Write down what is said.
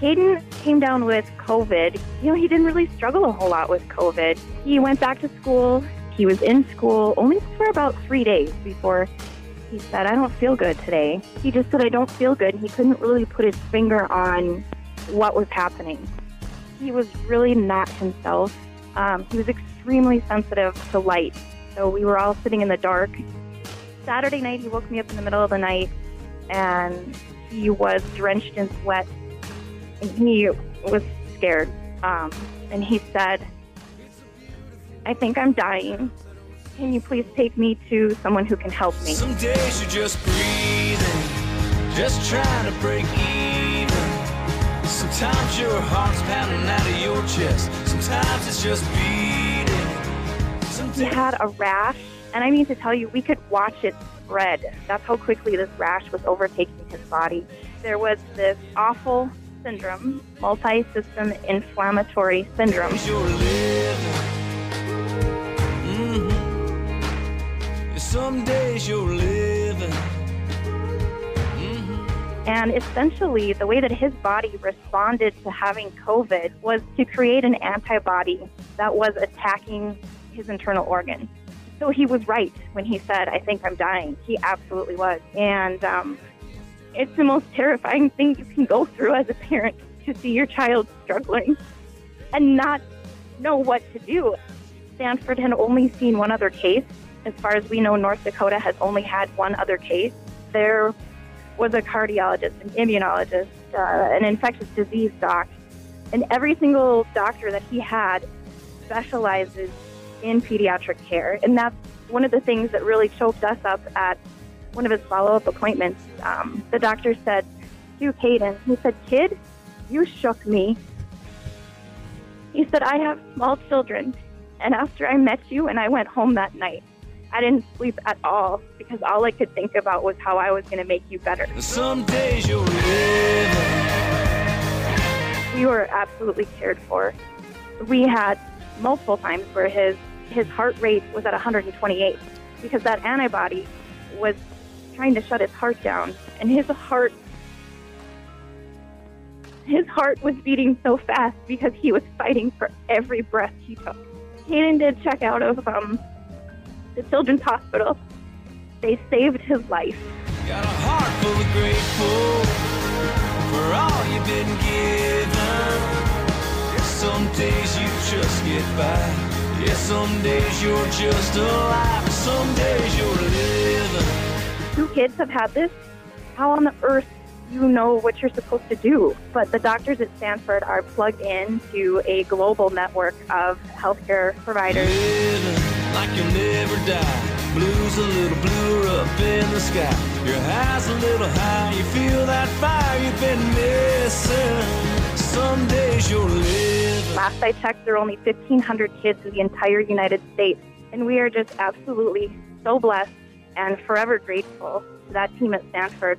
Caden came down with COVID. You know, he didn't really struggle a whole lot with COVID. He went back to school. He was in school only for about three days before he said, I don't feel good today. He just said, I don't feel good. He couldn't really put his finger on what was happening. He was really not himself. Um, he was extremely sensitive to light. So we were all sitting in the dark. Saturday night, he woke me up in the middle of the night and he was drenched in sweat and he was scared. Um, and he said, I think I'm dying. Can you please take me to someone who can help me? Some days you're just breathing, just trying to break even. Sometimes your heart's pounding out of your chest. Sometimes it's just beating. Some He had a rash, and I mean to tell you, we could watch it spread. That's how quickly this rash was overtaking his body. There was this awful syndrome, multi system inflammatory syndrome. Mm-hmm. Some days you're living. hmm And essentially, the way that his body responded to having COVID was to create an antibody that was attacking his internal organs. So he was right when he said, I think I'm dying. He absolutely was. And um, it's the most terrifying thing you can go through as a parent to see your child struggling and not know what to do. Sanford had only seen one other case. As far as we know, North Dakota has only had one other case. There was a cardiologist, an immunologist, uh, an infectious disease doc, and every single doctor that he had specializes in pediatric care. And that's one of the things that really choked us up at one of his follow up appointments. Um, the doctor said to Caden, he said, Kid, you shook me. He said, I have small children, and after I met you and I went home that night, I didn't sleep at all because all I could think about was how I was going to make you better. Some days you're living. We were absolutely cared for. We had multiple times where his his heart rate was at 128 because that antibody was trying to shut his heart down, and his heart his heart was beating so fast because he was fighting for every breath he took. Hayden did check out of um, the Children's Hospital. They saved his life. Got a heart full of grateful for all you've been given. Yes, some days you just get by. Yes, some days you're just alive. Some days you're living. Two kids have had this, how on the earth do you know what you're supposed to do? But the doctors at Sanford are plugged into a global network of healthcare providers. Like you'll. Blues a little bluer up in the sky. Your high's a little high. You feel that fire you've been missing. Some days you're living. Last I checked, there are only 1,500 kids in the entire United States. And we are just absolutely so blessed and forever grateful to that team at Sanford